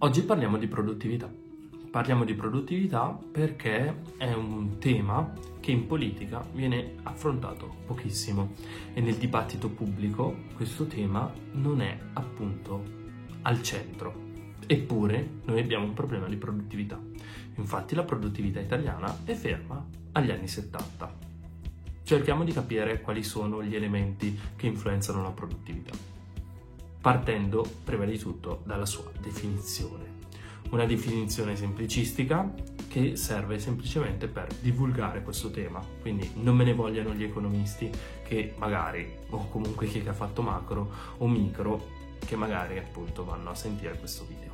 Oggi parliamo di produttività. Parliamo di produttività perché è un tema che in politica viene affrontato pochissimo e nel dibattito pubblico questo tema non è appunto al centro. Eppure noi abbiamo un problema di produttività. Infatti la produttività italiana è ferma agli anni 70. Cerchiamo di capire quali sono gli elementi che influenzano la produttività partendo prima di tutto dalla sua definizione. Una definizione semplicistica che serve semplicemente per divulgare questo tema, quindi non me ne vogliano gli economisti che magari, o comunque chi ha fatto macro o micro, che magari appunto vanno a sentire questo video.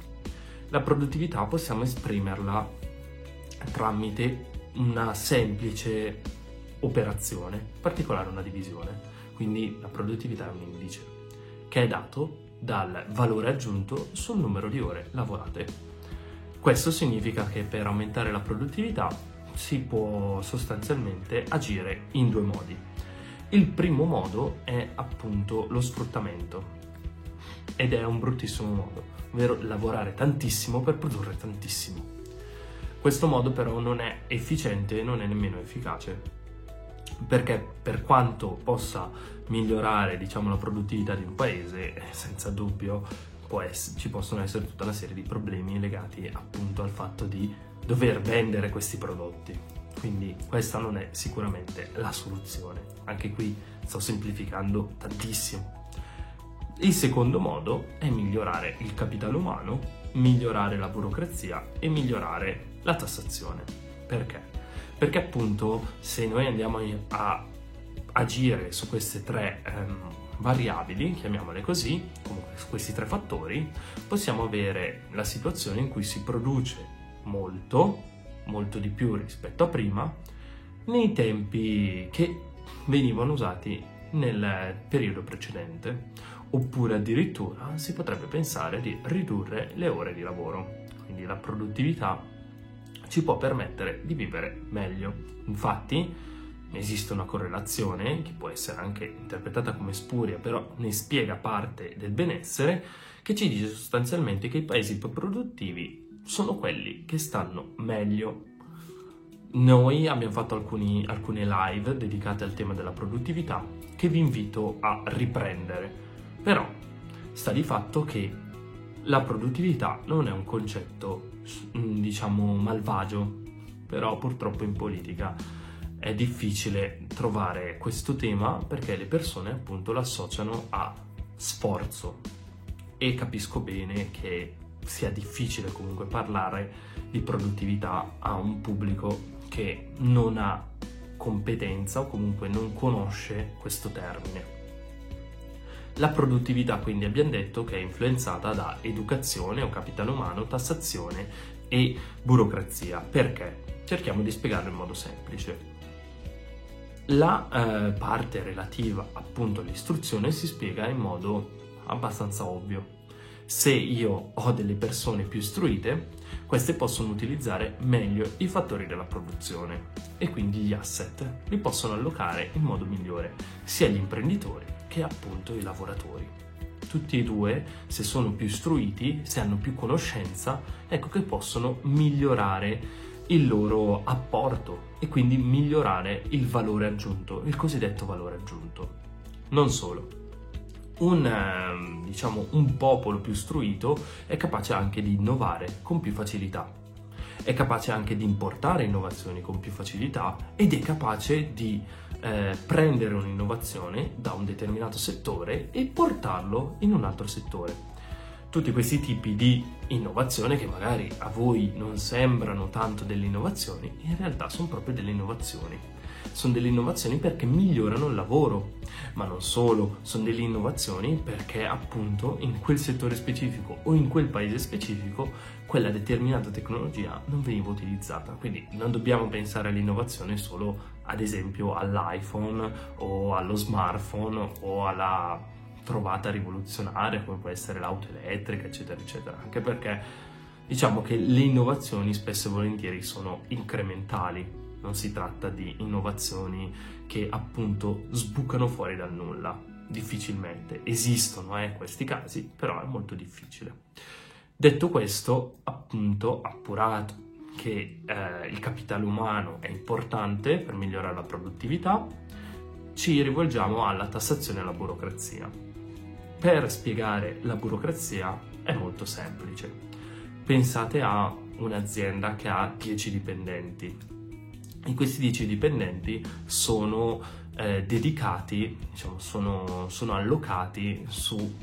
La produttività possiamo esprimerla tramite una semplice operazione, in particolare una divisione. Quindi la produttività è un indice che è dato dal valore aggiunto sul numero di ore lavorate. Questo significa che per aumentare la produttività si può sostanzialmente agire in due modi. Il primo modo è appunto lo sfruttamento ed è un bruttissimo modo, ovvero lavorare tantissimo per produrre tantissimo. Questo modo però non è efficiente e non è nemmeno efficace perché per quanto possa migliorare diciamo, la produttività di un paese, senza dubbio essere, ci possono essere tutta una serie di problemi legati appunto al fatto di dover vendere questi prodotti. Quindi questa non è sicuramente la soluzione. Anche qui sto semplificando tantissimo. Il secondo modo è migliorare il capitale umano, migliorare la burocrazia e migliorare la tassazione. Perché? Perché appunto se noi andiamo a agire su queste tre ehm, variabili, chiamiamole così, comunque su questi tre fattori, possiamo avere la situazione in cui si produce molto, molto di più rispetto a prima, nei tempi che venivano usati nel periodo precedente, oppure addirittura si potrebbe pensare di ridurre le ore di lavoro, quindi la produttività ci può permettere di vivere meglio. Infatti esiste una correlazione, che può essere anche interpretata come spuria, però ne spiega parte del benessere, che ci dice sostanzialmente che i paesi più produttivi sono quelli che stanno meglio. Noi abbiamo fatto alcuni, alcune live dedicate al tema della produttività che vi invito a riprendere. Però sta di fatto che la produttività non è un concetto, mm, diciamo, malvagio, però purtroppo in politica è difficile trovare questo tema perché le persone appunto lo associano a sforzo e capisco bene che sia difficile comunque parlare di produttività a un pubblico che non ha competenza o comunque non conosce questo termine. La produttività quindi abbiamo detto che è influenzata da educazione o capitale umano, tassazione e burocrazia. Perché? Cerchiamo di spiegarlo in modo semplice. La eh, parte relativa appunto all'istruzione si spiega in modo abbastanza ovvio. Se io ho delle persone più istruite, queste possono utilizzare meglio i fattori della produzione e quindi gli asset li possono allocare in modo migliore sia gli imprenditori che appunto i lavoratori. Tutti e due, se sono più istruiti, se hanno più conoscenza, ecco che possono migliorare il loro apporto e quindi migliorare il valore aggiunto, il cosiddetto valore aggiunto. Non solo, un, ehm, diciamo, un popolo più istruito è capace anche di innovare con più facilità, è capace anche di importare innovazioni con più facilità ed è capace di eh, prendere un'innovazione da un determinato settore e portarlo in un altro settore. Tutti questi tipi di innovazione che magari a voi non sembrano tanto delle innovazioni, in realtà sono proprio delle innovazioni. Sono delle innovazioni perché migliorano il lavoro, ma non solo, sono delle innovazioni perché appunto in quel settore specifico o in quel paese specifico quella determinata tecnologia non veniva utilizzata. Quindi non dobbiamo pensare all'innovazione solo ad esempio all'iPhone o allo smartphone o alla trovata rivoluzionaria come può essere l'auto elettrica eccetera eccetera. Anche perché diciamo che le innovazioni spesso e volentieri sono incrementali non si tratta di innovazioni che appunto sbucano fuori dal nulla difficilmente esistono eh, questi casi però è molto difficile Detto questo, appunto, appurato che eh, il capitale umano è importante per migliorare la produttività, ci rivolgiamo alla tassazione e alla burocrazia. Per spiegare la burocrazia è molto semplice. Pensate a un'azienda che ha 10 dipendenti e questi 10 dipendenti sono eh, dedicati, diciamo, sono, sono allocati su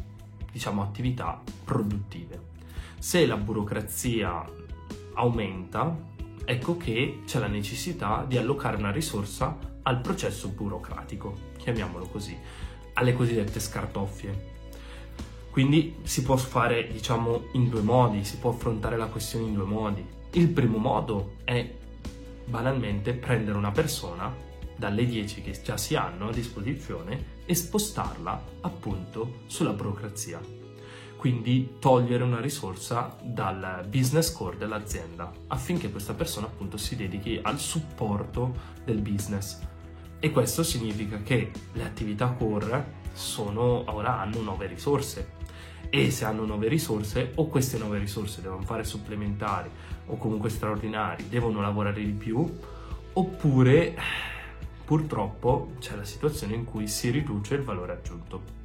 diciamo, attività produttive. Se la burocrazia aumenta, ecco che c'è la necessità di allocare una risorsa al processo burocratico, chiamiamolo così, alle cosiddette scartoffie. Quindi si può fare, diciamo, in due modi, si può affrontare la questione in due modi. Il primo modo è banalmente prendere una persona dalle 10 che già si hanno a disposizione e spostarla appunto sulla burocrazia quindi togliere una risorsa dal business core dell'azienda affinché questa persona appunto si dedichi al supporto del business. E questo significa che le attività core sono, ora hanno nuove risorse e se hanno nuove risorse o queste nuove risorse devono fare supplementari o comunque straordinari, devono lavorare di più oppure purtroppo c'è la situazione in cui si riduce il valore aggiunto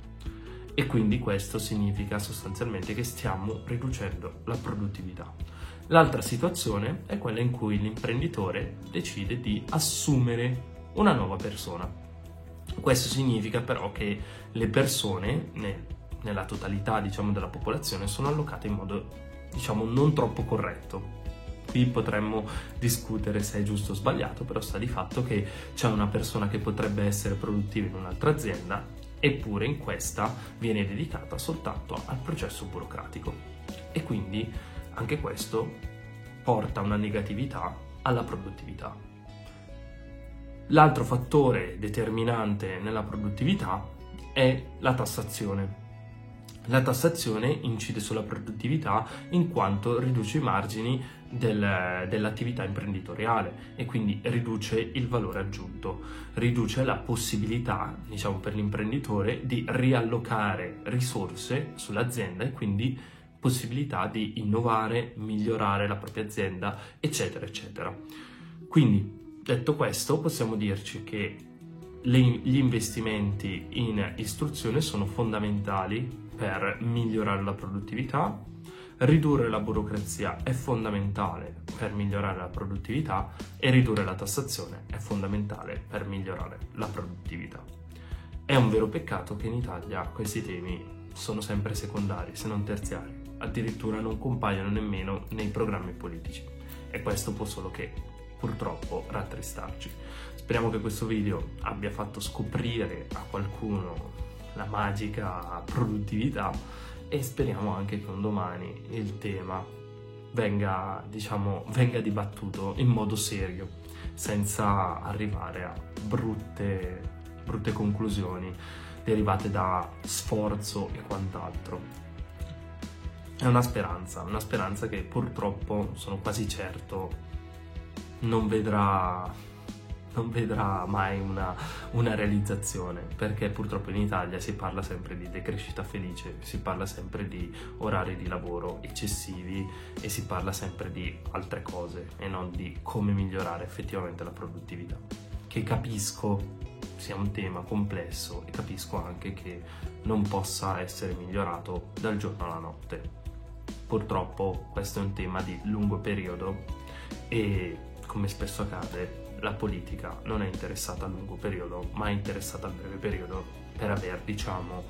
e quindi questo significa sostanzialmente che stiamo riducendo la produttività. L'altra situazione è quella in cui l'imprenditore decide di assumere una nuova persona. Questo significa però che le persone ne, nella totalità diciamo, della popolazione sono allocate in modo diciamo non troppo corretto. Qui potremmo discutere se è giusto o sbagliato, però sta di fatto che c'è una persona che potrebbe essere produttiva in un'altra azienda eppure in questa viene dedicata soltanto al processo burocratico. E quindi anche questo porta una negatività alla produttività. L'altro fattore determinante nella produttività è la tassazione. La tassazione incide sulla produttività in quanto riduce i margini del, dell'attività imprenditoriale e quindi riduce il valore aggiunto, riduce la possibilità, diciamo, per l'imprenditore di riallocare risorse sull'azienda e quindi possibilità di innovare, migliorare la propria azienda, eccetera, eccetera. Quindi, detto questo, possiamo dirci che le, gli investimenti in istruzione sono fondamentali per migliorare la produttività, ridurre la burocrazia è fondamentale per migliorare la produttività e ridurre la tassazione è fondamentale per migliorare la produttività. È un vero peccato che in Italia questi temi sono sempre secondari, se non terziari, addirittura non compaiono nemmeno nei programmi politici e questo può solo che purtroppo rattristarci. Speriamo che questo video abbia fatto scoprire a qualcuno la magica produttività e speriamo anche che un domani il tema venga, diciamo, venga dibattuto in modo serio, senza arrivare a brutte, brutte conclusioni derivate da sforzo e quant'altro. È una speranza, una speranza che purtroppo sono quasi certo non vedrà non vedrà mai una, una, realizzazione, perché purtroppo in Italia si parla sempre di decrescita felice, si parla sempre di orari di lavoro eccessivi e si parla sempre di altre cose e non di come migliorare effettivamente la produttività. Che capisco sia un tema complesso e capisco anche che non possa essere migliorato dal giorno alla notte. Purtroppo questo è un tema di lungo periodo e come spesso accade la politica non è interessata a lungo periodo, ma è interessata a breve periodo per avere, diciamo,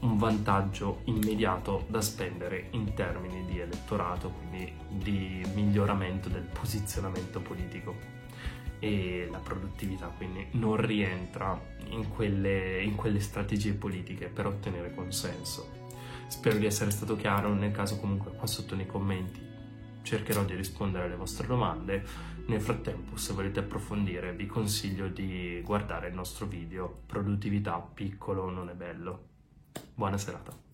un vantaggio immediato da spendere in termini di elettorato, quindi di miglioramento del posizionamento politico. E la produttività quindi non rientra in quelle, in quelle strategie politiche per ottenere consenso. Spero di essere stato chiaro, nel caso comunque qua sotto nei commenti cercherò di rispondere alle vostre domande. Nel frattempo, se volete approfondire, vi consiglio di guardare il nostro video Produttività piccolo non è bello. Buona serata.